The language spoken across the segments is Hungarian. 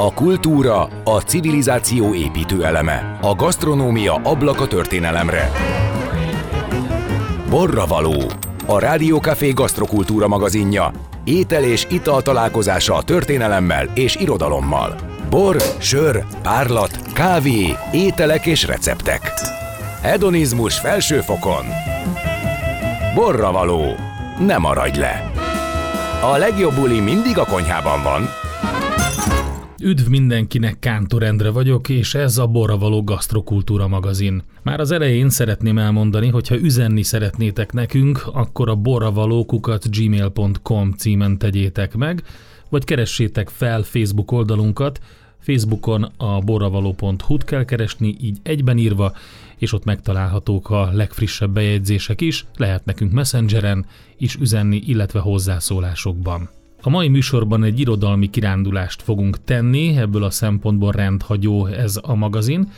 A kultúra, a civilizáció építő eleme. A gasztronómia ablaka történelemre. Borra való. A Rádiókafé gasztrokultúra magazinja. Étel és ital találkozása a történelemmel és irodalommal. Bor, sör, párlat, kávé, ételek és receptek. Hedonizmus felső fokon. Borra való. Ne maradj le! A legjobb buli mindig a konyhában van. Üdv mindenkinek, Kántor Endre vagyok, és ez a Borra Való Gasztrokultúra magazin. Már az elején szeretném elmondani, hogy ha üzenni szeretnétek nekünk, akkor a borravalókukat gmail.com címen tegyétek meg, vagy keressétek fel Facebook oldalunkat, Facebookon a borravaló.hu-t kell keresni, így egyben írva, és ott megtalálhatók a legfrissebb bejegyzések is, lehet nekünk messengeren is üzenni, illetve hozzászólásokban. A mai műsorban egy irodalmi kirándulást fogunk tenni, ebből a szempontból rendhagyó ez a magazin,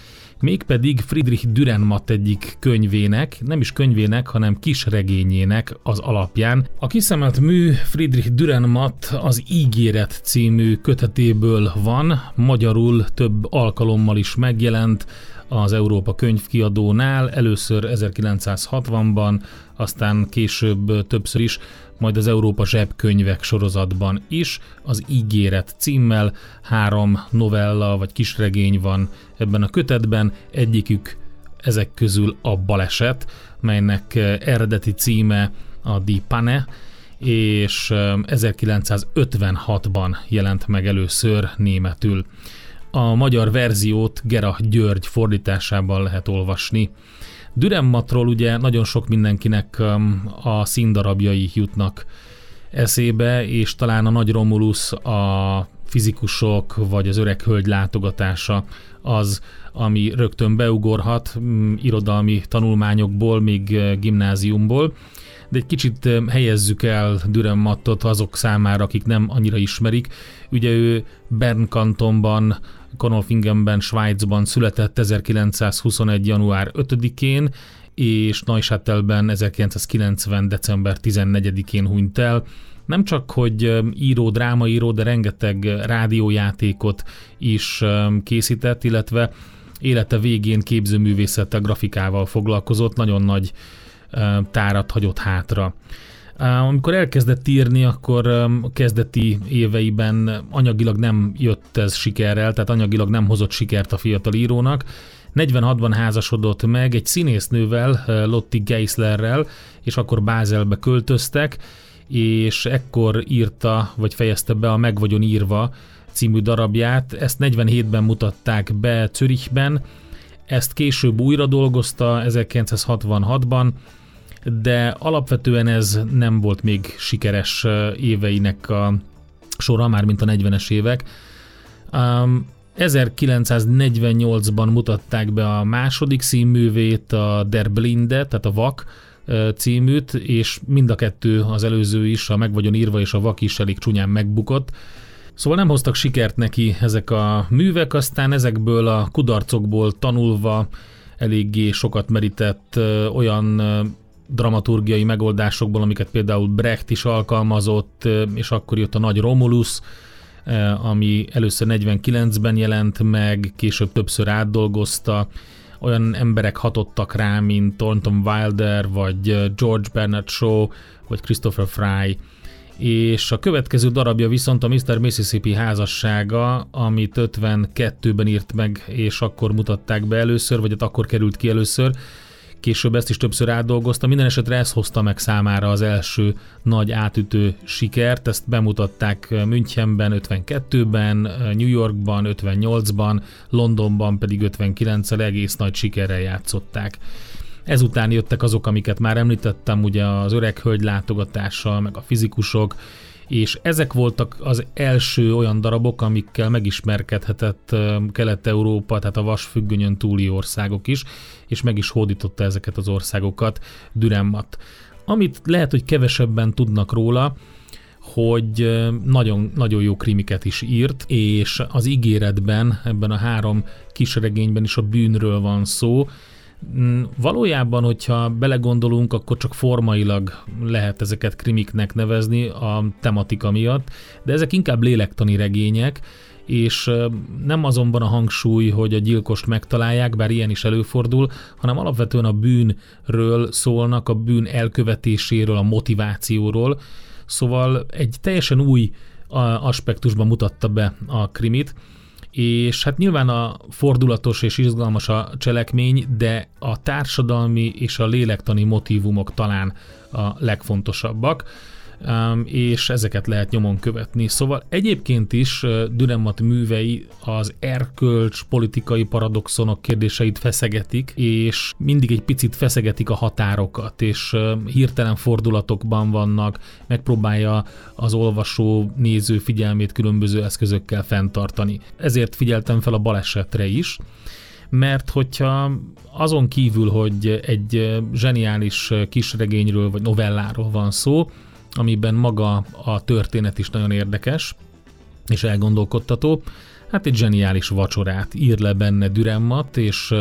mégpedig Friedrich Dürrenmatt egyik könyvének, nem is könyvének, hanem kisregényének az alapján. A kiszemelt mű Friedrich Dürrenmatt az Ígéret című kötetéből van, magyarul több alkalommal is megjelent, az Európa könyvkiadónál, először 1960-ban, aztán később többször is, majd az Európa zsebkönyvek sorozatban is, az Ígéret címmel három novella vagy kisregény van ebben a kötetben, egyikük ezek közül a Baleset, melynek eredeti címe a Di Pane, és 1956-ban jelent meg először németül. A magyar verziót Gera György fordításában lehet olvasni. Dürrenmattról ugye nagyon sok mindenkinek um, a színdarabjai jutnak eszébe, és talán a Nagy Romulus, a fizikusok vagy az öreg hölgy látogatása az, ami rögtön beugorhat mm, irodalmi tanulmányokból, még uh, gimnáziumból de egy kicsit helyezzük el Dürrenmattot azok számára, akik nem annyira ismerik. Ugye ő Bern kantonban, Konolfingenben, Svájcban született 1921. január 5-én, és Neusattelben 1990. december 14-én hunyt el. Nem csak, hogy író, drámaíró, de rengeteg rádiójátékot is készített, illetve élete végén képzőművészettel, grafikával foglalkozott, nagyon nagy tárat hagyott hátra. Amikor elkezdett írni, akkor a kezdeti éveiben anyagilag nem jött ez sikerrel, tehát anyagilag nem hozott sikert a fiatal írónak. 46-ban házasodott meg egy színésznővel, Lotti Geislerrel, és akkor Bázelbe költöztek, és ekkor írta, vagy fejezte be a Meg vagyon írva című darabját. Ezt 47-ben mutatták be Zürichben, ezt később újra dolgozta 1966-ban, de alapvetően ez nem volt még sikeres éveinek a sora, már mint a 40-es évek. Um, 1948-ban mutatták be a második színművét, a Der Blinde, tehát a Vak címűt, és mind a kettő az előző is, a Meg vagyon írva és a Vak is elég csúnyán megbukott. Szóval nem hoztak sikert neki ezek a művek, aztán ezekből a kudarcokból tanulva eléggé sokat merített olyan dramaturgiai megoldásokból, amiket például Brecht is alkalmazott, és akkor jött a nagy Romulus, ami először 49-ben jelent meg, később többször átdolgozta. Olyan emberek hatottak rá, mint Thornton Wilder, vagy George Bernard Shaw, vagy Christopher Fry. És a következő darabja viszont a Mr. Mississippi házassága, amit 52-ben írt meg, és akkor mutatták be először, vagy hát akkor került ki először, Később ezt is többször átdolgozta, minden esetre ez hozta meg számára az első nagy átütő sikert, ezt bemutatták Münchenben 52-ben, New Yorkban 58-ban, Londonban pedig 59-el egész nagy sikerrel játszották. Ezután jöttek azok, amiket már említettem, ugye az öreg hölgy látogatása, meg a fizikusok, és ezek voltak az első olyan darabok, amikkel megismerkedhetett Kelet-Európa, tehát a vasfüggönyön túli országok is, és meg is hódította ezeket az országokat Dürrenmatt. Amit lehet, hogy kevesebben tudnak róla, hogy nagyon, nagyon jó krimiket is írt, és az ígéretben, ebben a három kisregényben is a bűnről van szó, valójában, hogyha belegondolunk, akkor csak formailag lehet ezeket krimiknek nevezni a tematika miatt, de ezek inkább lélektani regények, és nem azonban a hangsúly, hogy a gyilkost megtalálják, bár ilyen is előfordul, hanem alapvetően a bűnről szólnak, a bűn elkövetéséről, a motivációról. Szóval egy teljesen új aspektusban mutatta be a krimit, és hát nyilván a fordulatos és izgalmas a cselekmény, de a társadalmi és a lélektani motivumok talán a legfontosabbak és ezeket lehet nyomon követni. Szóval egyébként is Dürrenmatt művei az erkölcs politikai paradoxonok kérdéseit feszegetik, és mindig egy picit feszegetik a határokat, és hirtelen fordulatokban vannak, megpróbálja az olvasó néző figyelmét különböző eszközökkel fenntartani. Ezért figyeltem fel a balesetre is, mert hogyha azon kívül, hogy egy zseniális kisregényről vagy novelláról van szó, amiben maga a történet is nagyon érdekes és elgondolkodtató. Hát egy zseniális vacsorát ír le benne Dürrenmatt, és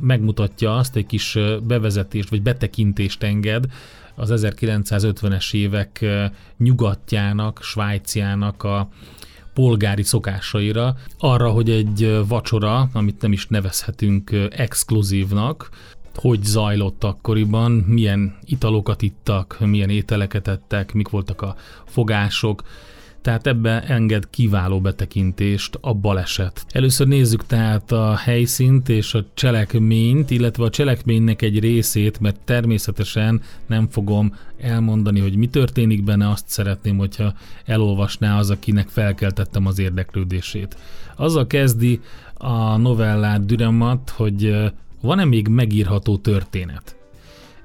megmutatja azt, egy kis bevezetést vagy betekintést enged az 1950-es évek nyugatjának, Svájciának a polgári szokásaira, arra, hogy egy vacsora, amit nem is nevezhetünk exkluzívnak, hogy zajlott akkoriban, milyen italokat ittak, milyen ételeket ettek, mik voltak a fogások, tehát ebbe enged kiváló betekintést a baleset. Először nézzük tehát a helyszínt és a cselekményt, illetve a cselekménynek egy részét, mert természetesen nem fogom elmondani, hogy mi történik benne, azt szeretném, hogyha elolvasná az, akinek felkeltettem az érdeklődését. Azzal kezdi a novellát Düremat, hogy van-e még megírható történet?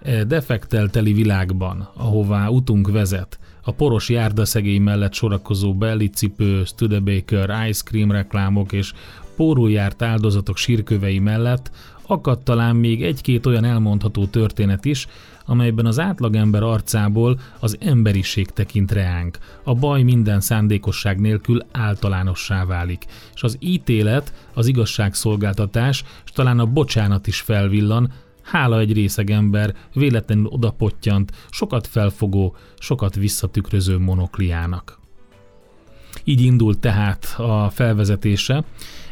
E defektelteli világban, ahová utunk vezet, a poros járdaszegély mellett sorakozó bellicipő, Studebaker, ice cream reklámok és pórójárt áldozatok sírkövei mellett akad talán még egy-két olyan elmondható történet is, amelyben az átlagember arcából az emberiség tekint reánk, a baj minden szándékosság nélkül általánossá válik, és az ítélet, az igazságszolgáltatás, és talán a bocsánat is felvillan, hála egy részeg ember véletlenül odapottyant, sokat felfogó, sokat visszatükröző monokliának. Így indult tehát a felvezetése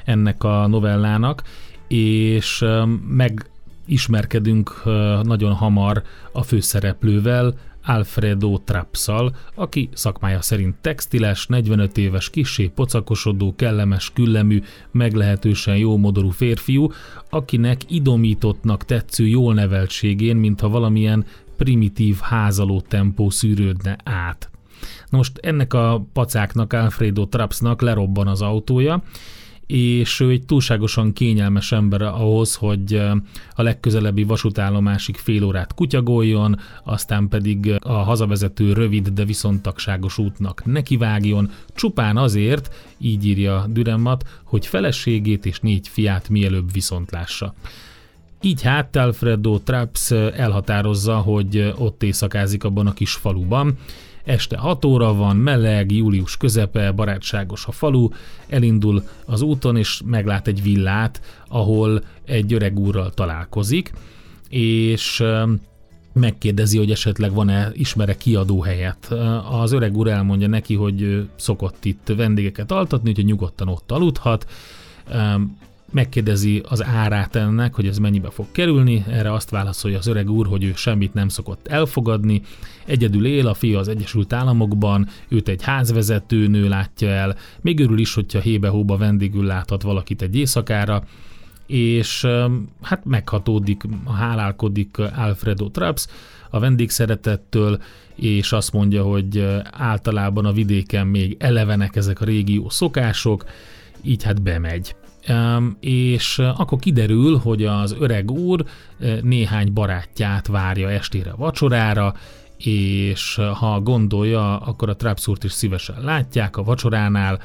ennek a novellának, és meg ismerkedünk nagyon hamar a főszereplővel, Alfredo Trapszal, aki szakmája szerint textiles, 45 éves, kissé pocakosodó, kellemes, küllemű, meglehetősen jó modorú férfiú, akinek idomítottnak tetsző jól neveltségén, mintha valamilyen primitív házaló tempó szűrődne át. Na most ennek a pacáknak, Alfredo Trapsnak lerobban az autója, és ő egy túlságosan kényelmes ember ahhoz, hogy a legközelebbi vasútállomásig fél órát kutyagoljon, aztán pedig a hazavezető rövid, de viszontagságos útnak nekivágjon, csupán azért, így írja Dürrenmatt, hogy feleségét és négy fiát mielőbb viszont lássa. Így hát Alfredo Traps elhatározza, hogy ott éjszakázik abban a kis faluban, Este 6 óra van, meleg, július közepe, barátságos a falu, elindul az úton és meglát egy villát, ahol egy öreg úrral találkozik, és megkérdezi, hogy esetleg van-e, ismere kiadóhelyet. Az öreg úr elmondja neki, hogy szokott itt vendégeket altatni, úgyhogy nyugodtan ott aludhat megkérdezi az árát ennek, hogy ez mennyibe fog kerülni, erre azt válaszolja az öreg úr, hogy ő semmit nem szokott elfogadni, egyedül él, a fia az Egyesült Államokban, őt egy házvezető nő látja el, még örül is, hogyha hébe-hóba vendégül láthat valakit egy éjszakára, és hát meghatódik, hálálkodik Alfredo Traps a vendégszeretettől, és azt mondja, hogy általában a vidéken még elevenek ezek a régió szokások, így hát bemegy és akkor kiderül, hogy az öreg úr néhány barátját várja estére vacsorára, és ha gondolja, akkor a Trapsurt is szívesen látják a vacsoránál,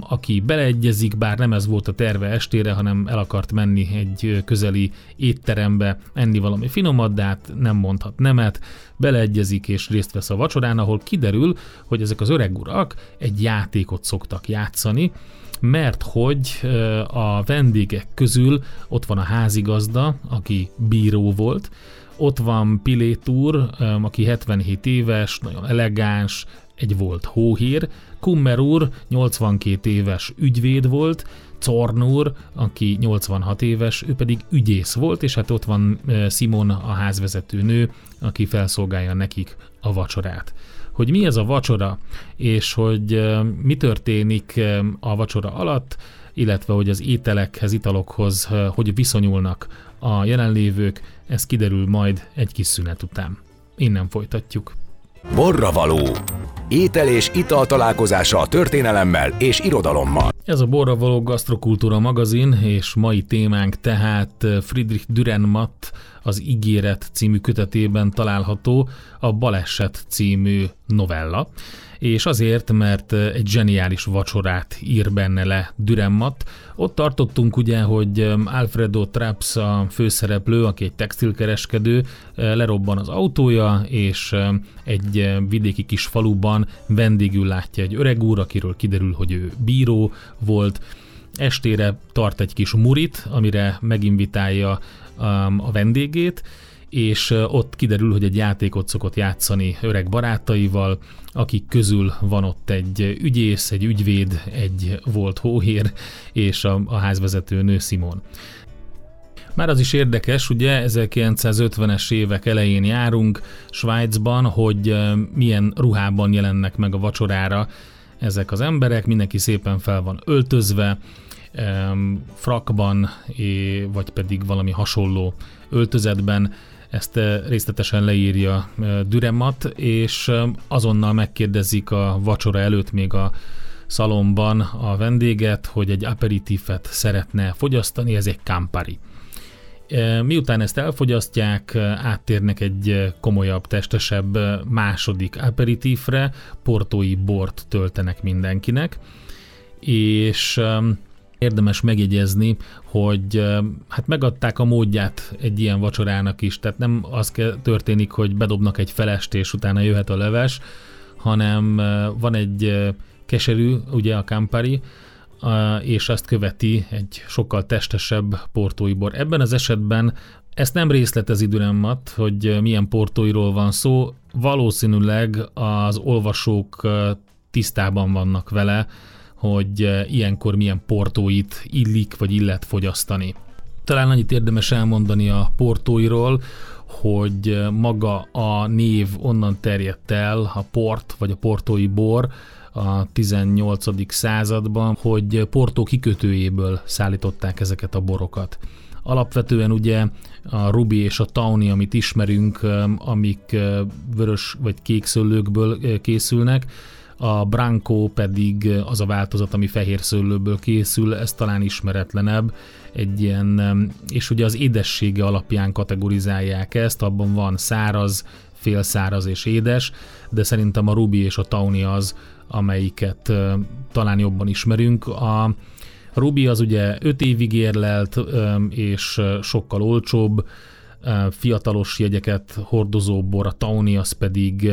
aki beleegyezik, bár nem ez volt a terve estére, hanem el akart menni egy közeli étterembe enni valami finomat, de hát nem mondhat nemet, beleegyezik és részt vesz a vacsorán, ahol kiderül, hogy ezek az öreg urak egy játékot szoktak játszani, mert hogy a vendégek közül ott van a házigazda, aki bíró volt, ott van Pilét úr, aki 77 éves, nagyon elegáns, egy volt hóhír, Kummer úr 82 éves ügyvéd volt, Zorn úr, aki 86 éves, ő pedig ügyész volt, és hát ott van Simon, a házvezető nő, aki felszolgálja nekik a vacsorát. Hogy mi ez a vacsora, és hogy mi történik a vacsora alatt, illetve hogy az ételekhez, italokhoz hogy viszonyulnak a jelenlévők, ez kiderül majd egy kis szünet után. Innen folytatjuk. Borra való. Étel és ital találkozása a történelemmel és irodalommal. Ez a Borra való gasztrokultúra magazin, és mai témánk tehát Friedrich Dürrenmatt az Ígéret című kötetében található a Baleset című novella és azért, mert egy zseniális vacsorát ír benne le Dürrenmatt. Ott tartottunk ugye, hogy Alfredo Traps a főszereplő, aki egy textilkereskedő, lerobban az autója, és egy vidéki kis faluban vendégül látja egy öreg úr, akiről kiderül, hogy ő bíró volt, estére tart egy kis murit, amire meginvitálja a vendégét, és ott kiderül, hogy egy játékot szokott játszani öreg barátaival, akik közül van ott egy ügyész, egy ügyvéd, egy volt hóhér, és a, a házvezető nő Simon. Már az is érdekes, ugye 1950-es évek elején járunk Svájcban, hogy milyen ruhában jelennek meg a vacsorára ezek az emberek, mindenki szépen fel van öltözve, frakban, vagy pedig valami hasonló öltözetben, ezt eh, részletesen leírja eh, Düremat, és eh, azonnal megkérdezik a vacsora előtt még a szalomban a vendéget, hogy egy aperitífet szeretne fogyasztani, ez egy Campari. Miután ezt elfogyasztják, áttérnek egy komolyabb, testesebb második aperitífre, portói bort töltenek mindenkinek, és Érdemes megjegyezni, hogy hát megadták a módját egy ilyen vacsorának is, tehát nem az történik, hogy bedobnak egy felest, és utána jöhet a leves, hanem van egy keserű, ugye a Campari, és azt követi egy sokkal testesebb portói bor. Ebben az esetben ezt nem részletezi Dürrenmatt, hogy milyen portóiról van szó, valószínűleg az olvasók tisztában vannak vele, hogy eh, ilyenkor milyen portóit illik vagy illet fogyasztani. Talán annyit érdemes elmondani a portóiról, hogy eh, maga a név onnan terjedt el, a port vagy a portói bor a 18. században, hogy portó kikötőjéből szállították ezeket a borokat. Alapvetően ugye a Ruby és a Tawny, amit ismerünk, eh, amik vörös vagy kék szőlőkből készülnek, a Branco pedig az a változat, ami fehér szőlőből készül, ez talán ismeretlenebb, egy ilyen, és ugye az édessége alapján kategorizálják ezt, abban van száraz, félszáraz és édes, de szerintem a Ruby és a Tawny az, amelyiket talán jobban ismerünk. A Ruby az ugye 5 évig érlelt, és sokkal olcsóbb, fiatalos jegyeket hordozó bor, a Tawny az pedig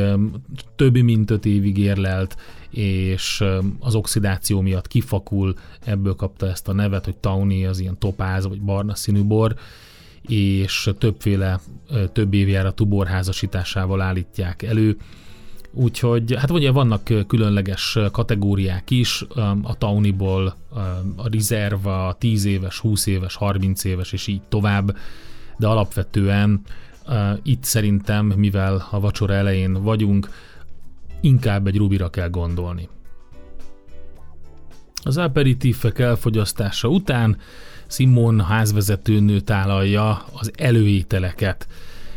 több mint öt évig érlelt, és az oxidáció miatt kifakul, ebből kapta ezt a nevet, hogy Tawny az ilyen topáz vagy barna színű bor, és többféle több évjáratú borházasításával állítják elő. Úgyhogy hát ugye vannak különleges kategóriák is, a Tawnyból a Reserve, a 10 éves, 20 éves, 30 éves és így tovább de alapvetően uh, itt szerintem, mivel a vacsora elején vagyunk, inkább egy rubira kell gondolni. Az aperitívek elfogyasztása után Simon házvezetőnő tálalja az előételeket.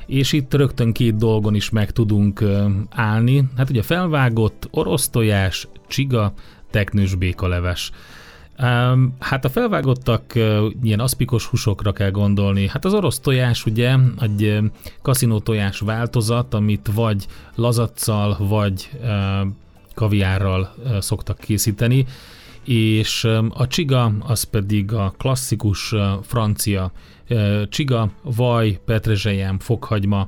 És itt rögtön két dolgon is meg tudunk állni. Hát ugye felvágott orosz tojás, csiga, teknős békaleves. Um, hát a felvágottak uh, ilyen aszpikos húsokra kell gondolni. Hát az orosz tojás ugye egy uh, kaszinó tojás változat, amit vagy lazacsal, vagy uh, kaviárral uh, szoktak készíteni, és um, a csiga az pedig a klasszikus uh, francia uh, csiga, vaj, petrezselyem, fokhagyma,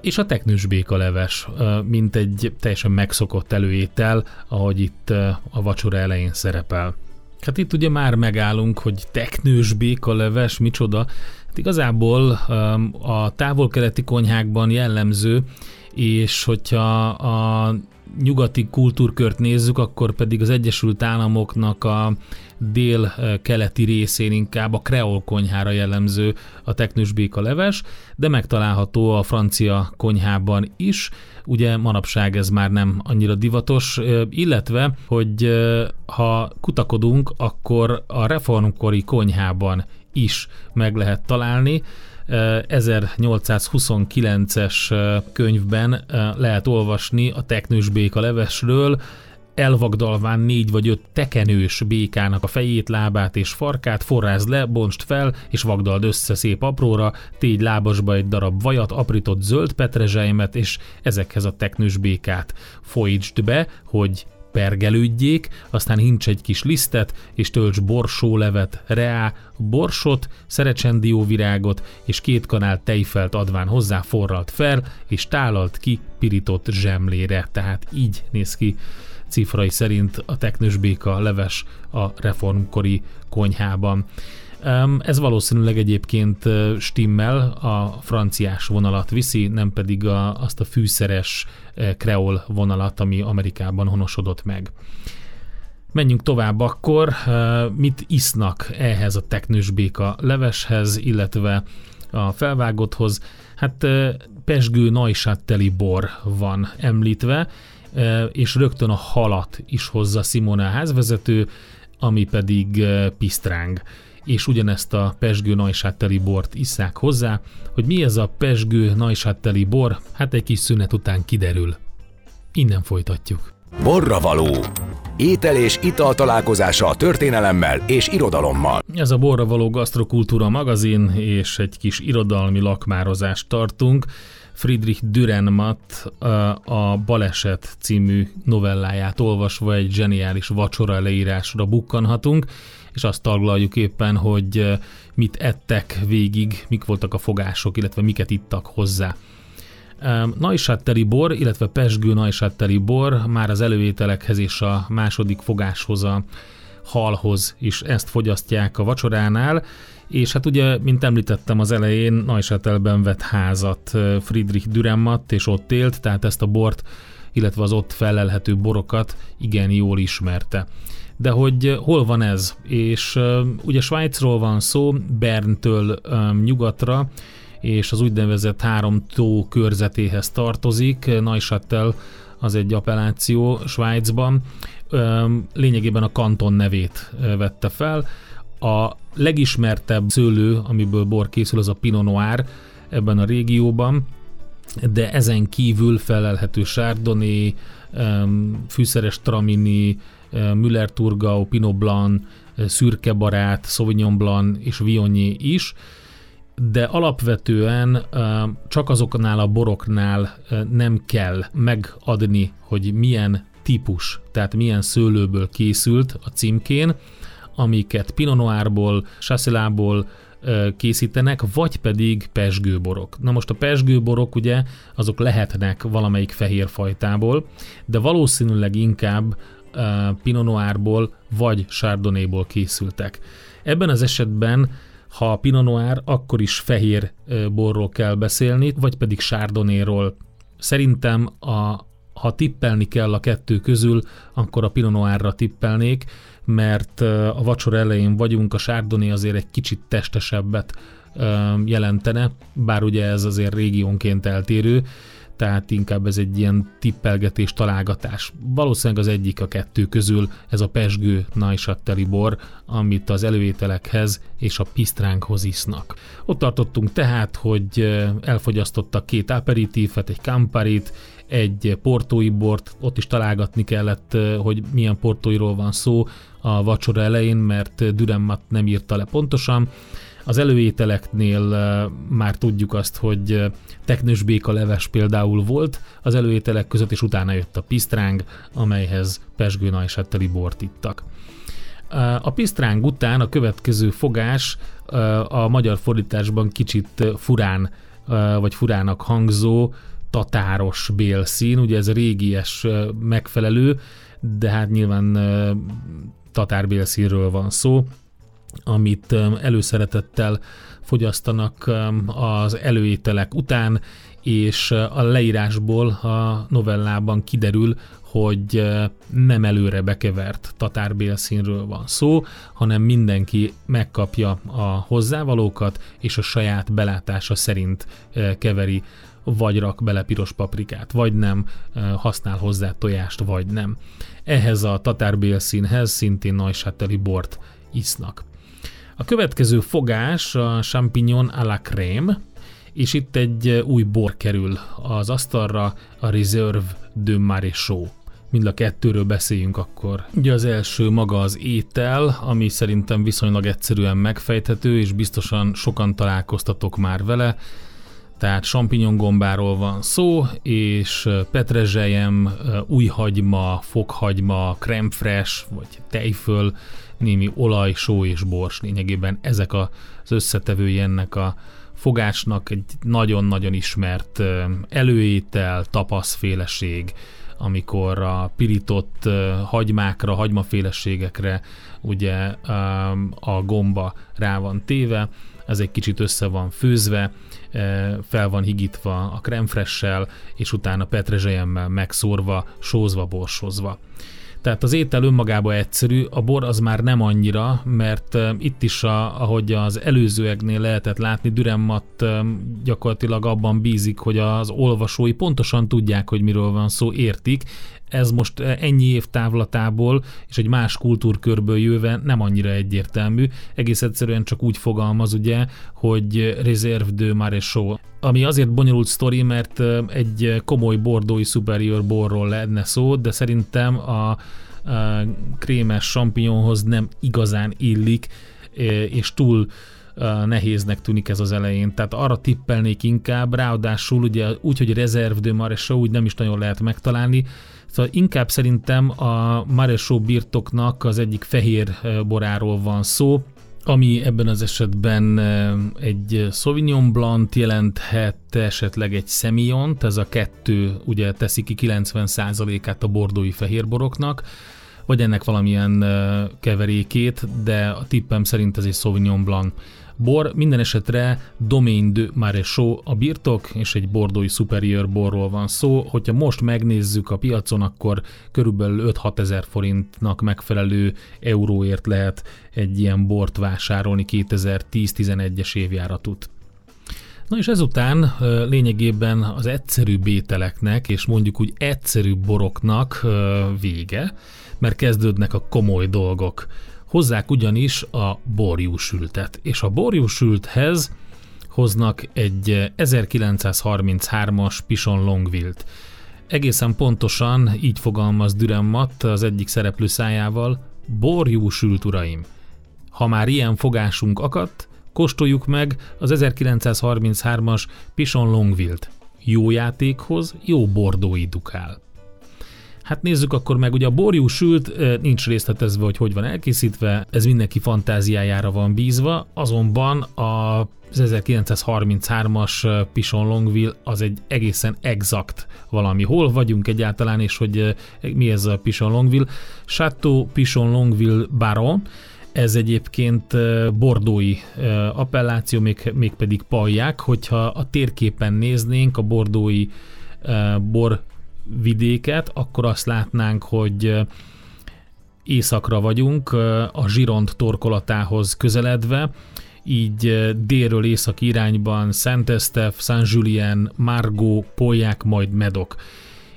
és a teknős békaleves, mint egy teljesen megszokott előétel, ahogy itt a vacsora elején szerepel. Hát itt ugye már megállunk, hogy teknős békaleves, micsoda. Hát igazából um, a távol-keleti konyhákban jellemző, és hogyha a nyugati kultúrkört nézzük, akkor pedig az Egyesült Államoknak a dél-keleti részén inkább a kreol konyhára jellemző a teknősbéka leves, de megtalálható a francia konyhában is. Ugye manapság ez már nem annyira divatos, illetve, hogy ha kutakodunk, akkor a reformkori konyhában is meg lehet találni. 1829-es könyvben lehet olvasni a teknős béka levesről, elvagdalván négy vagy öt tekenős békának a fejét, lábát és farkát, forrázd le, bonst fel, és vagdald össze szép apróra, tégy lábasba egy darab vajat, aprított zöld petrezselymet, és ezekhez a teknős békát folyítsd be, hogy pergelődjék, aztán hincs egy kis lisztet, és tölts borsólevet, reá, borsot, szerecsendióvirágot, és két kanál tejfelt adván hozzá forralt fel, és tálalt ki pirított zsemlére. Tehát így néz ki cifrai szerint a teknősbéka leves a reformkori konyhában. Ez valószínűleg egyébként stimmel, a franciás vonalat viszi, nem pedig a, azt a fűszeres kreol vonalat, ami Amerikában honosodott meg. Menjünk tovább akkor, mit isznak ehhez a teknősbéka leveshez, illetve a felvágotthoz? Hát pesgő najsatteli bor van említve, és rögtön a halat is hozza Simona a házvezető, ami pedig pisztráng és ugyanezt a pesgő najsátteli bort isszák hozzá. Hogy mi ez a pesgő najsátteli bor, hát egy kis szünet után kiderül. Innen folytatjuk. Borra való. Étel és ital találkozása a történelemmel és irodalommal. Ez a Borra való gasztrokultúra magazin, és egy kis irodalmi lakmározást tartunk. Friedrich Dürrenmatt a Baleset című novelláját olvasva egy zseniális vacsora leírásra bukkanhatunk, és azt taglaljuk éppen, hogy mit ettek végig, mik voltak a fogások, illetve miket ittak hozzá. Najsatteri bor, illetve pesgő najsatteri bor már az előételekhez és a második fogáshoz a halhoz is ezt fogyasztják a vacsoránál, és hát ugye, mint említettem az elején, Neuchâtelben vett házat Friedrich Dürrenmatt, és ott élt, tehát ezt a bort, illetve az ott felelhető borokat igen jól ismerte. De hogy hol van ez? És uh, ugye Svájcról van szó, Berntől um, nyugatra, és az úgynevezett három tó körzetéhez tartozik. Neuchâtel az egy appelláció Svájcban. Lényegében a kanton nevét vette fel. A legismertebb szőlő, amiből bor készül, az a Pinot Noir ebben a régióban, de ezen kívül felelhető Chardonnay, fűszeres Tramini, Müller Turgau, Pinot Blanc, Szürke Barát, Sauvignon Blanc és Viognier is, de alapvetően csak azoknál a boroknál nem kell megadni, hogy milyen típus, tehát milyen szőlőből készült a címkén, amiket Pinot Noirból, Chasselából készítenek, vagy pedig pesgőborok. Na most a pesgőborok ugye azok lehetnek valamelyik fehér fajtából, de valószínűleg inkább Pinot Noirból vagy Chardonnayból készültek. Ebben az esetben ha Pinot Noir, akkor is fehér borról kell beszélni, vagy pedig Chardonnayról. Szerintem a, ha tippelni kell a kettő közül, akkor a Pinot Noirra tippelnék, mert a vacsora elején vagyunk, a Chardonnay azért egy kicsit testesebbet jelentene, bár ugye ez azért régiónként eltérő, tehát inkább ez egy ilyen tippelgetés, találgatás. Valószínűleg az egyik a kettő közül ez a pesgő najsatteli bor, amit az előételekhez és a pisztránkhoz isznak. Ott tartottunk tehát, hogy elfogyasztottak két aperitívet, egy kamparit, egy portói bort, ott is találgatni kellett, hogy milyen portóiról van szó a vacsora elején, mert Dürrenmatt nem írta le pontosan. Az előételeknél már tudjuk azt, hogy teknős béka leves például volt az előételek között, és utána jött a pisztráng, amelyhez pesgő najsetteli bort ittak. A pisztráng után a következő fogás a magyar fordításban kicsit furán vagy furának hangzó tatáros bélszín, ugye ez régies megfelelő, de hát nyilván tatárbélszínről van szó, amit előszeretettel fogyasztanak az előételek után, és a leírásból a novellában kiderül, hogy nem előre bekevert tatárbélszínről van szó, hanem mindenki megkapja a hozzávalókat, és a saját belátása szerint keveri vagy rak bele piros paprikát, vagy nem, használ hozzá tojást, vagy nem. Ehhez a tatárbélszínhez szintén nagysáteli bort isznak. A következő fogás a champignon à la crème, és itt egy új bor kerül az asztalra, a Reserve de Maréchaux. Mind a kettőről beszéljünk akkor. Ugye az első maga az étel, ami szerintem viszonylag egyszerűen megfejthető, és biztosan sokan találkoztatok már vele. Tehát champignon gombáról van szó, és petrezselyem, újhagyma, fokhagyma, creme fresh, vagy tejföl, némi olaj, só és bors. Lényegében ezek az összetevői ennek a fogásnak egy nagyon-nagyon ismert előétel, tapaszféleség, amikor a pirított hagymákra, hagymaféleségekre ugye a gomba rá van téve, ez egy kicsit össze van főzve, fel van higítva a kremfressel, és utána petrezselyemmel megszórva, sózva, borsozva. Tehát az étel önmagában egyszerű, a bor az már nem annyira, mert itt is, a, ahogy az előzőeknél lehetett látni, Dürrenmatt gyakorlatilag abban bízik, hogy az olvasói pontosan tudják, hogy miről van szó, értik, ez most ennyi év távlatából és egy más kultúrkörből jöve nem annyira egyértelmű. Egész egyszerűen csak úgy fogalmaz, ugye, hogy Reserve de Maréchaux. Ami azért bonyolult sztori, mert egy komoly bordói superior borról lenne szó, de szerintem a, a krémes champignonhoz nem igazán illik, és túl nehéznek tűnik ez az elején. Tehát arra tippelnék inkább, ráadásul ugye úgy, hogy Reserve de Maréchaux úgy nem is nagyon lehet megtalálni, Szóval inkább szerintem a Maresó birtoknak az egyik fehér boráról van szó, ami ebben az esetben egy Sauvignon Blanc jelenthet, esetleg egy Semillon, ez a kettő ugye teszi ki 90%-át a bordói fehérboroknak, vagy ennek valamilyen keverékét, de a tippem szerint ez egy Sauvignon Blanc bor, minden esetre Domaine de Maréchaux a birtok, és egy bordói superior borról van szó. Hogyha most megnézzük a piacon, akkor körülbelül 5-6 ezer forintnak megfelelő euróért lehet egy ilyen bort vásárolni 2010-11-es évjáratut. Na és ezután lényegében az egyszerű bételeknek, és mondjuk úgy egyszerű boroknak vége, mert kezdődnek a komoly dolgok. Hozzák ugyanis a borjúsültet, és a borjúsülthez hoznak egy 1933-as Pison Longvilt. Egészen pontosan így fogalmaz Dürrenmatt az egyik szereplő szájával, borjúsült uraim. Ha már ilyen fogásunk akadt, kóstoljuk meg az 1933-as Pison Longvilt. Jó játékhoz jó bordói dukál. Hát nézzük akkor meg, ugye a borjú sült nincs részletezve, hogy hogy van elkészítve, ez mindenki fantáziájára van bízva, azonban a az 1933-as Pison Longville az egy egészen exakt valami. Hol vagyunk egyáltalán, és hogy mi ez a Pison Longville? Chateau Pison Longville Baron, ez egyébként bordói appelláció, még, mégpedig palják, hogyha a térképen néznénk a bordói bor vidéket, akkor azt látnánk, hogy északra vagyunk, a Zsiront torkolatához közeledve, így délről észak irányban Szentesztef, Saint-Julien, Margó, Polják, majd Medok.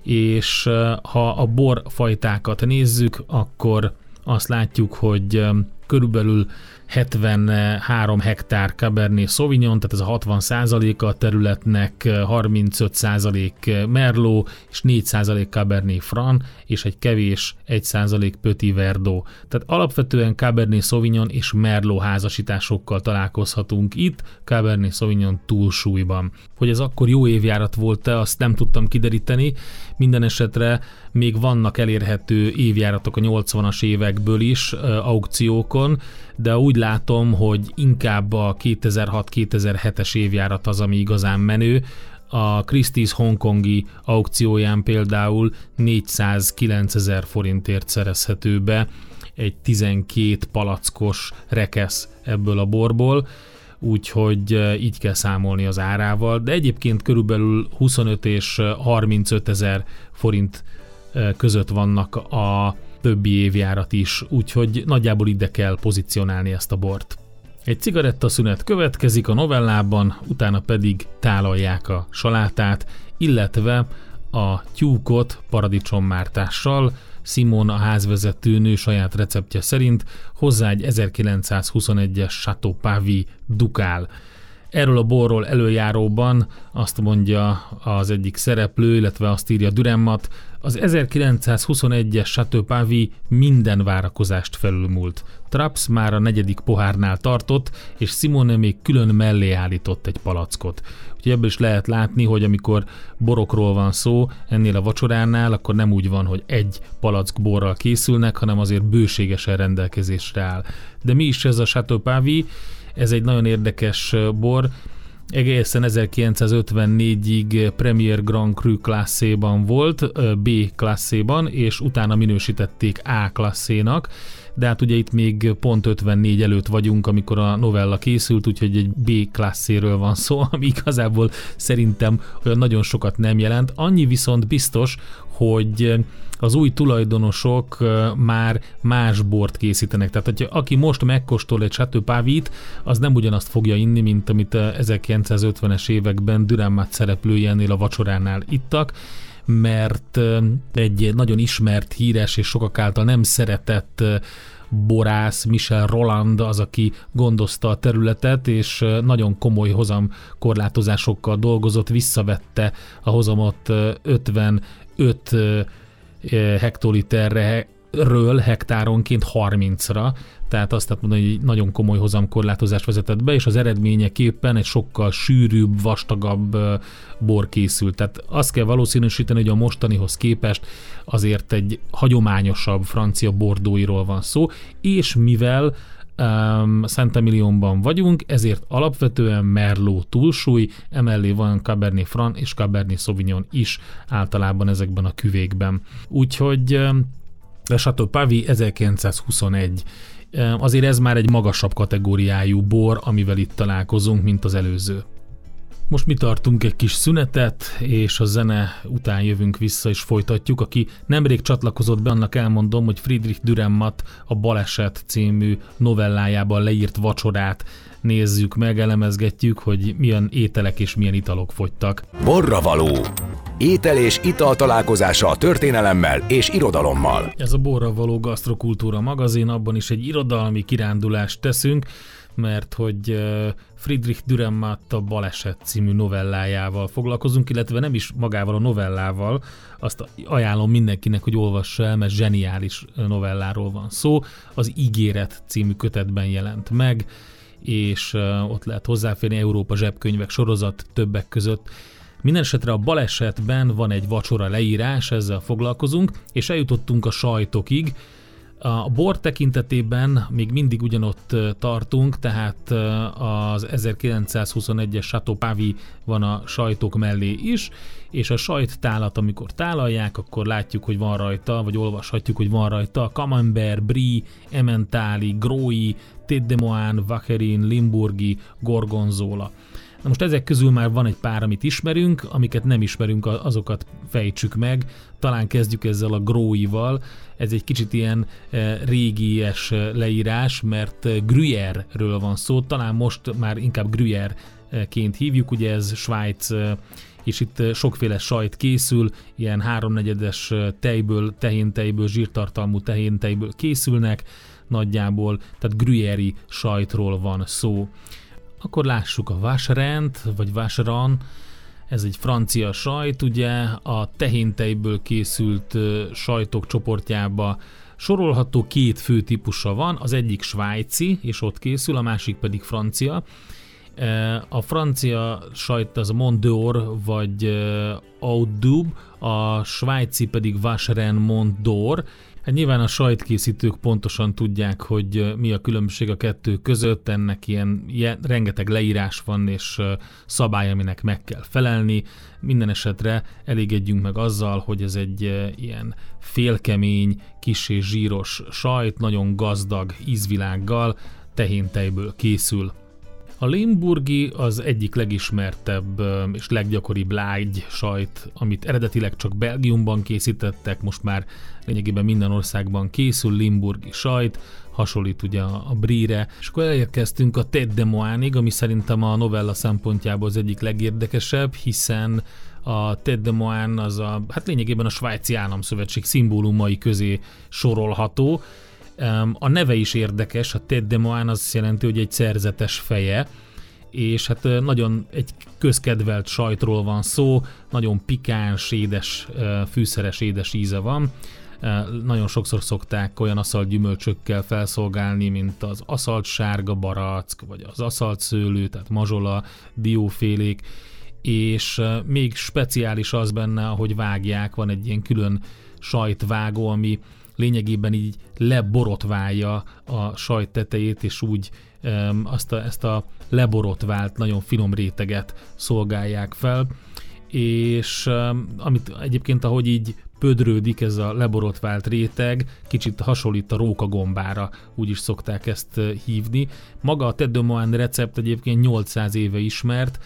És ha a borfajtákat nézzük, akkor azt látjuk, hogy körülbelül 73 hektár Cabernet Sauvignon, tehát ez a 60 százaléka a területnek, 35 százalék Merlot, és 4 százalék Cabernet Franc, és egy kevés 1 százalék Petit Verdot. Tehát alapvetően Cabernet Sauvignon és Merlot házasításokkal találkozhatunk itt, Cabernet Sauvignon túlsúlyban. Hogy ez akkor jó évjárat volt-e, azt nem tudtam kideríteni, minden esetre még vannak elérhető évjáratok a 80-as évekből is aukciókon, de úgy látom, hogy inkább a 2006-2007-es évjárat az, ami igazán menő. A Christie's hongkongi aukcióján például 409 ezer forintért szerezhető be egy 12 palackos rekesz ebből a borból, úgyhogy így kell számolni az árával, de egyébként körülbelül 25 és 35 ezer forint között vannak a többi évjárat is, úgyhogy nagyjából ide kell pozícionálni ezt a bort. Egy cigarettaszünet következik a novellában, utána pedig tálalják a salátát, illetve a tyúkot paradicsommártással, Simon a házvezető nő saját receptje szerint hozzá egy 1921-es Chateau Pavi dukál. Erről a borról előjáróban azt mondja az egyik szereplő, illetve azt írja Düremmat, az 1921-es Chateau Pavi minden várakozást felülmúlt. Traps már a negyedik pohárnál tartott, és Simone még külön mellé állított egy palackot. Úgyhogy ebből is lehet látni, hogy amikor borokról van szó, ennél a vacsoránál, akkor nem úgy van, hogy egy palack borral készülnek, hanem azért bőségesen rendelkezésre áll. De mi is ez a Chateau Pavi? Ez egy nagyon érdekes bor, egészen 1954-ig Premier Grand Cru klasszéban volt, B klasszéban, és utána minősítették A klasszénak, de hát ugye itt még pont 54 előtt vagyunk, amikor a novella készült, úgyhogy egy B klasszéről van szó, ami igazából szerintem olyan nagyon sokat nem jelent. Annyi viszont biztos, hogy az új tulajdonosok már más bort készítenek. Tehát, hogyha aki most megkóstol egy Chateau Pavit, az nem ugyanazt fogja inni, mint amit 1950-es években Dürrenmatt szereplői ennél a vacsoránál ittak, mert egy nagyon ismert, híres és sokak által nem szeretett borász Michel Roland az, aki gondozta a területet, és nagyon komoly hozam korlátozásokkal dolgozott, visszavette a hozamot 55 hektoliterre ről hektáronként 30-ra, tehát azt lehet mondani, hogy egy nagyon komoly hozamkorlátozást vezetett be, és az eredményeképpen egy sokkal sűrűbb, vastagabb bor készült. Tehát azt kell valószínűsíteni, hogy a mostanihoz képest azért egy hagyományosabb francia bordóiról van szó, és mivel um, Szent Emilionban vagyunk, ezért alapvetően Merlot túlsúly, emellé van Cabernet Franc és Cabernet Sauvignon is általában ezekben a küvékben. Úgyhogy um, a Chateau Pavi 1921. Azért ez már egy magasabb kategóriájú bor, amivel itt találkozunk, mint az előző. Most mi tartunk egy kis szünetet, és a zene után jövünk vissza és folytatjuk. Aki nemrég csatlakozott be, annak elmondom, hogy Friedrich Dürrenmatt a Baleset című novellájában leírt vacsorát nézzük meg, elemezgetjük, hogy milyen ételek és milyen italok fogytak. Borra való. Étel és ital találkozása a történelemmel és irodalommal. Ez a Borra való gasztrokultúra magazin, abban is egy irodalmi kirándulást teszünk, mert hogy Friedrich Dürrenmatt a Baleset című novellájával foglalkozunk, illetve nem is magával a novellával, azt ajánlom mindenkinek, hogy olvassa el, mert zseniális novelláról van szó. Az Ígéret című kötetben jelent meg, és ott lehet hozzáférni Európa zsebkönyvek sorozat többek között. Minden esetre a balesetben van egy vacsora leírás, ezzel foglalkozunk, és eljutottunk a sajtokig, a bor tekintetében még mindig ugyanott tartunk, tehát az 1921-es Chateau Pavi van a sajtok mellé is, és a sajttálat, amikor tálalják, akkor látjuk, hogy van rajta, vagy olvashatjuk, hogy van rajta Camembert, Brie, Emmentali, Grói, Tête de Moine, Vacherin, Limburgi, Gorgonzola. Na most ezek közül már van egy pár, amit ismerünk, amiket nem ismerünk, azokat fejtsük meg. Talán kezdjük ezzel a gróival. Ez egy kicsit ilyen e, régies e, leírás, mert e, Gruyère-ről van szó. Talán most már inkább Gruyère-ként hívjuk, ugye ez Svájc és itt sokféle sajt készül, ilyen háromnegyedes tejből, tehéntejből, zsírtartalmú tehéntejből készülnek nagyjából, tehát gruyeri sajtról van szó. Akkor lássuk a Vacherent, vagy Vacheran, ez egy francia sajt, ugye? A tehéntejből készült sajtok csoportjába sorolható két fő típusa van, az egyik svájci, és ott készül, a másik pedig francia. A francia sajt az Mondor vagy Audub, a svájci pedig Vacheren Mondor, Hát nyilván a sajtkészítők pontosan tudják, hogy mi a különbség a kettő között, ennek ilyen, ilyen rengeteg leírás van és szabály, aminek meg kell felelni. Minden esetre elégedjünk meg azzal, hogy ez egy ilyen félkemény, kis és zsíros sajt, nagyon gazdag ízvilággal, tehéntejből készül. A Limburgi az egyik legismertebb és leggyakoribb lágy sajt, amit eredetileg csak Belgiumban készítettek, most már lényegében minden országban készül Limburgi sajt, hasonlít ugye a Brie-re, és akkor elérkeztünk a Tête de Moánig, ami szerintem a novella szempontjából az egyik legérdekesebb, hiszen a Tête de Moine az a, hát lényegében a svájci államszövetség szimbólumai közé sorolható, a neve is érdekes, a Ted de Moine az jelenti, hogy egy szerzetes feje, és hát nagyon egy közkedvelt sajtról van szó, nagyon pikáns, édes, fűszeres, édes íze van. Nagyon sokszor szokták olyan aszalt gyümölcsökkel felszolgálni, mint az aszalt sárga barack, vagy az aszalt szőlő, tehát mazsola, diófélék, és még speciális az benne, hogy vágják, van egy ilyen külön sajtvágó, ami lényegében így leborotválja a sajt tetejét, és úgy um, azt a, ezt a leborotvált, nagyon finom réteget szolgálják fel, és um, amit egyébként, ahogy így pödrődik ez a leborotvált réteg, kicsit hasonlít a rókagombára, úgy is szokták ezt hívni. Maga a Tedomoan recept egyébként 800 éve ismert,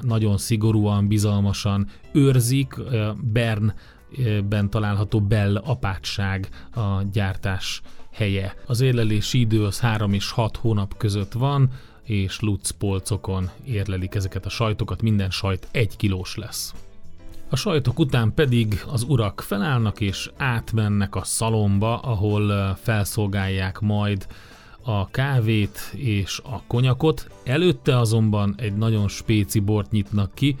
nagyon szigorúan, bizalmasan őrzik. Bern ben található Bell apátság a gyártás helye. Az érlelési idő az 3 és 6 hónap között van, és Lutz polcokon érlelik ezeket a sajtokat, minden sajt egy kilós lesz. A sajtok után pedig az urak felállnak és átmennek a szalomba, ahol felszolgálják majd a kávét és a konyakot, előtte azonban egy nagyon spéci bort nyitnak ki,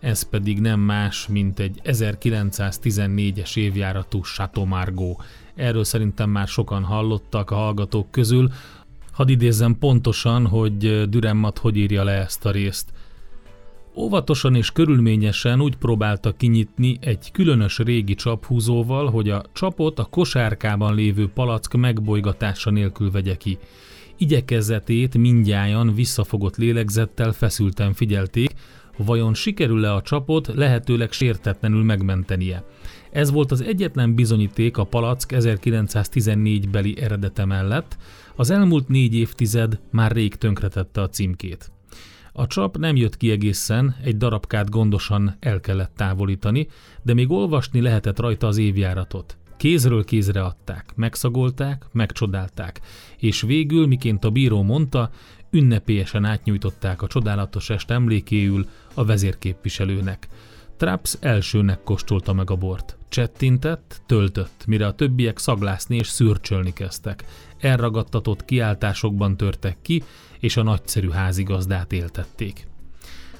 ez pedig nem más, mint egy 1914-es évjáratú Chateau. Erről szerintem már sokan hallottak a hallgatók közül. Hadd idézzem pontosan, hogy Düremmat hogy írja le ezt a részt. Óvatosan és körülményesen úgy próbálta kinyitni egy különös régi csaphúzóval, hogy a csapot a kosárkában lévő palack megbolygatása nélkül vegye ki. Igyekezetét mindjájan visszafogott lélegzettel feszülten figyelték, vajon sikerül-e a csapot lehetőleg sértetlenül megmentenie. Ez volt az egyetlen bizonyíték a palack 1914-beli eredete mellett, az elmúlt négy évtized már rég tönkretette a címkét. A csap nem jött ki egészen, egy darabkát gondosan el kellett távolítani, de még olvasni lehetett rajta az évjáratot. Kézről kézre adták, megszagolták, megcsodálták, és végül, miként a bíró mondta, ünnepélyesen átnyújtották a csodálatos est emlékéül a vezérképviselőnek. Traps elsőnek kóstolta meg a bort. Csettintett, töltött, mire a többiek szaglászni és szürcsölni kezdtek. Elragadtatott kiáltásokban törtek ki, és a nagyszerű házigazdát éltették.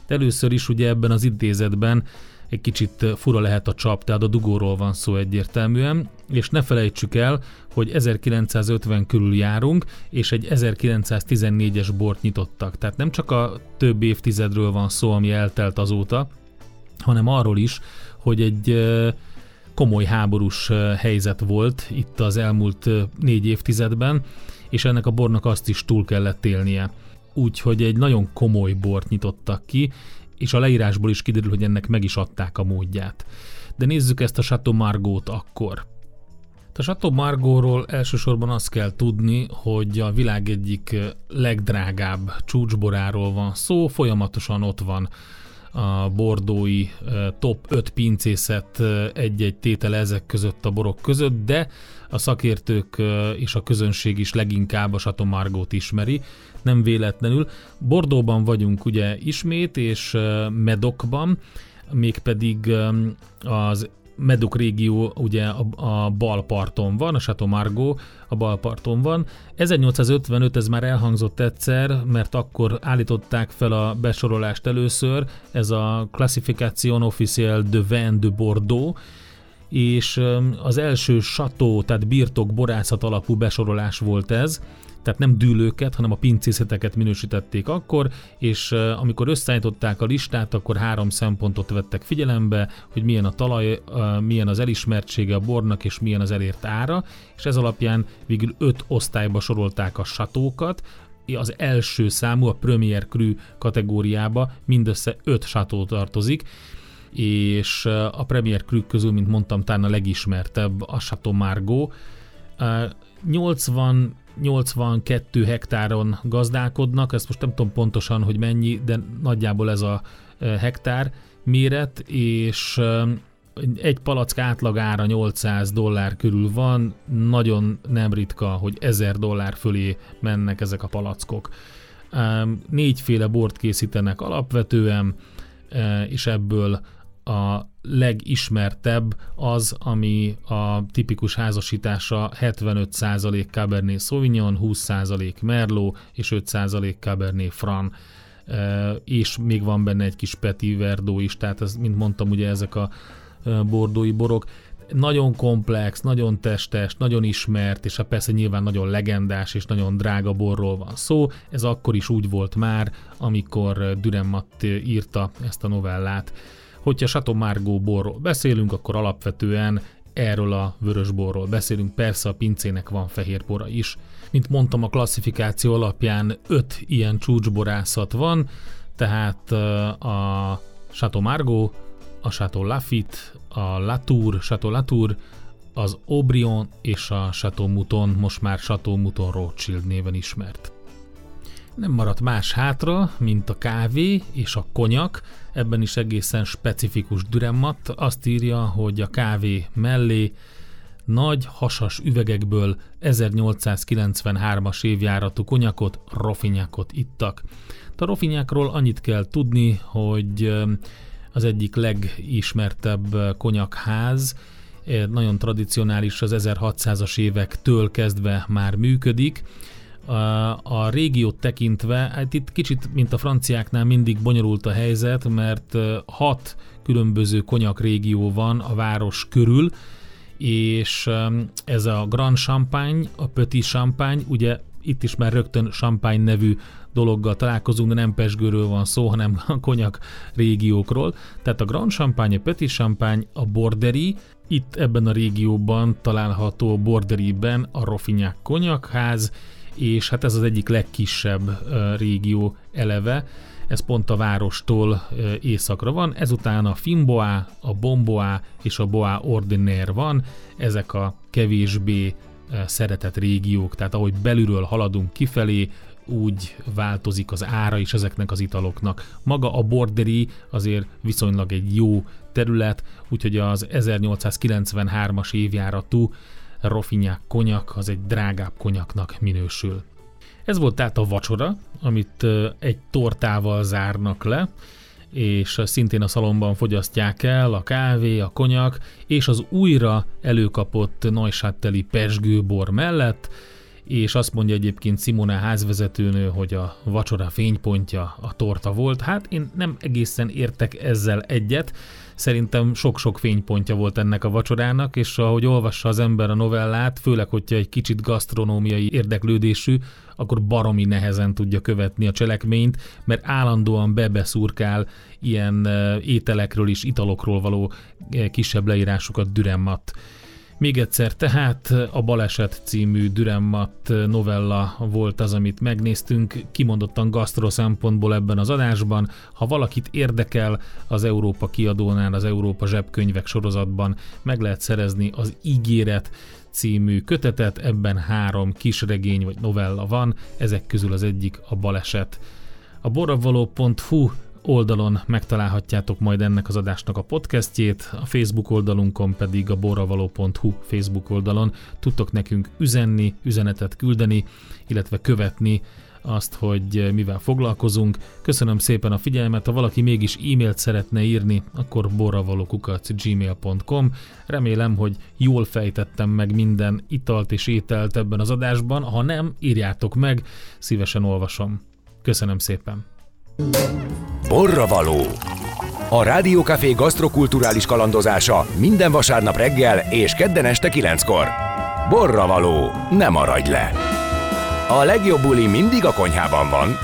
Először is ugye ebben az idézetben egy kicsit fura lehet a csap, tehát a dugóról van szó egyértelműen, és ne felejtsük el, hogy 1950 körül járunk, és egy 1914-es bort nyitottak. Tehát nem csak a több évtizedről van szó, ami eltelt azóta, hanem arról is, hogy egy komoly háborús helyzet volt itt az elmúlt négy évtizedben, és ennek a bornak azt is túl kellett élnie. Úgyhogy egy nagyon komoly bort nyitottak ki, és a leírásból is kiderül, hogy ennek meg is adták a módját. De nézzük ezt a Chateau Margót akkor. A Chateau Margóról elsősorban azt kell tudni, hogy a világ egyik legdrágább csúcsboráról van szó, folyamatosan ott van a bordói top 5 pincészet egy-egy tétel ezek között a borok között, de a szakértők és a közönség is leginkább a Chateau Margót ismeri, nem véletlenül. Bordóban vagyunk ugye ismét, és Medokban, mégpedig az Medok régió ugye a, a bal parton van, a Chateau Margaux a bal parton van. 1855 ez már elhangzott egyszer, mert akkor állították fel a besorolást először, ez a Classification Officielle de Vin de Bordeaux, és az első sató, tehát birtok borászat alapú besorolás volt ez, tehát nem dűlőket, hanem a pincészeteket minősítették akkor, és amikor összeállították a listát, akkor három szempontot vettek figyelembe, hogy milyen a talaj, milyen az elismertsége a bornak, és milyen az elért ára, és ez alapján végül öt osztályba sorolták a satókat, az első számú, a Premier Cru kategóriába mindössze öt sató tartozik, és a Premier Cru közül, mint mondtam, talán a legismertebb a Chateau Margaux. 80 82 hektáron gazdálkodnak, ezt most nem tudom pontosan, hogy mennyi, de nagyjából ez a hektár méret, és egy palack átlagára 800 dollár körül van, nagyon nem ritka, hogy 1000 dollár fölé mennek ezek a palackok. Négyféle bort készítenek alapvetően, és ebből a legismertebb az, ami a tipikus házasítása 75% Cabernet Sauvignon, 20% Merlot és 5% Cabernet Franc és még van benne egy kis Petit Verdot is, tehát ez, mint mondtam, ugye ezek a bordói borok. Nagyon komplex, nagyon testes, nagyon ismert, és hát persze nyilván nagyon legendás és nagyon drága borról van szó. Ez akkor is úgy volt már, amikor Dürrenmatt írta ezt a novellát. Hogyha Margaux borról beszélünk, akkor alapvetően erről a vörösborról beszélünk, persze a pincének van fehérbora is. Mint mondtam, a klasszifikáció alapján öt ilyen csúcsborászat van, tehát a Chateau Margaux, a Chateau Lafitte, a Latour, Chateau Latour, az Aubryon és a Chateau Mouton, most már Chateau Mouton Rothschild néven ismert. Nem maradt más hátra, mint a kávé és a konyak, ebben is egészen specifikus Dürrenmatt. Azt írja, hogy a kávé mellé nagy, hasas üvegekből 1893-as évjáratú konyakot, rofinyákot ittak. A rofinyákról annyit kell tudni, hogy az egyik legismertebb konyakház, nagyon tradicionális, az 1600-as évektől kezdve már működik. A régiót tekintve, hát itt kicsit, mint a franciáknál mindig bonyolult a helyzet, mert hat különböző konyak régió van a város körül, és ez a Grand Champagne, a Petit Champagne, ugye itt is már rögtön Champagne nevű dologgal találkozunk, de nem pesgőről van szó, hanem a konyak régiókról. Tehát a Grand Champagne, a Petit Champagne, a Borderi, itt ebben a régióban található Borderiben a Rofinyák konyakház, és hát ez az egyik legkisebb régió eleve, ez pont a várostól északra van, ezután a Finboa, a Bomboa és a Boa Ordinaire van, ezek a kevésbé szeretett régiók, tehát ahogy belülről haladunk kifelé, úgy változik az ára is ezeknek az italoknak. Maga a borderi azért viszonylag egy jó terület, úgyhogy az 1893-as évjáratú Rofinyák konyak az egy drágább konyaknak minősül. Ez volt tehát a vacsora, amit egy tortával zárnak le, és szintén a szalomban fogyasztják el a kávé, a konyak, és az újra előkapott Neusátteli pesgőbor mellett, és azt mondja egyébként Simona házvezetőnő, hogy a vacsora fénypontja a torta volt. Hát én nem egészen értek ezzel egyet, Szerintem sok-sok fénypontja volt ennek a vacsorának, és ahogy olvassa az ember a novellát, főleg, hogyha egy kicsit gasztronómiai érdeklődésű, akkor baromi nehezen tudja követni a cselekményt, mert állandóan bebeszurkál ilyen ételekről és italokról való kisebb leírásokat Dürrenmatt. Még egyszer, tehát a Baleset című Dürrenmatt novella volt az, amit megnéztünk, kimondottan gasztro szempontból ebben az adásban. Ha valakit érdekel, az Európa kiadónál, az Európa zsebkönyvek sorozatban meg lehet szerezni az Ígéret című kötetet, ebben három kisregény vagy novella van, ezek közül az egyik a Baleset. A boravaló.hu oldalon megtalálhatjátok majd ennek az adásnak a podcastjét, a Facebook oldalunkon pedig a borravaló.hu Facebook oldalon tudtok nekünk üzenni, üzenetet küldeni, illetve követni azt, hogy mivel foglalkozunk. Köszönöm szépen a figyelmet, ha valaki mégis e-mailt szeretne írni, akkor borravalókukac.gmail.com Remélem, hogy jól fejtettem meg minden italt és ételt ebben az adásban, ha nem, írjátok meg, szívesen olvasom. Köszönöm szépen! Borravaló. A Rádiókafé gasztrokulturális kalandozása minden vasárnap reggel és kedden este kilenckor. Borravaló. Ne maradj le! A legjobb buli mindig a konyhában van.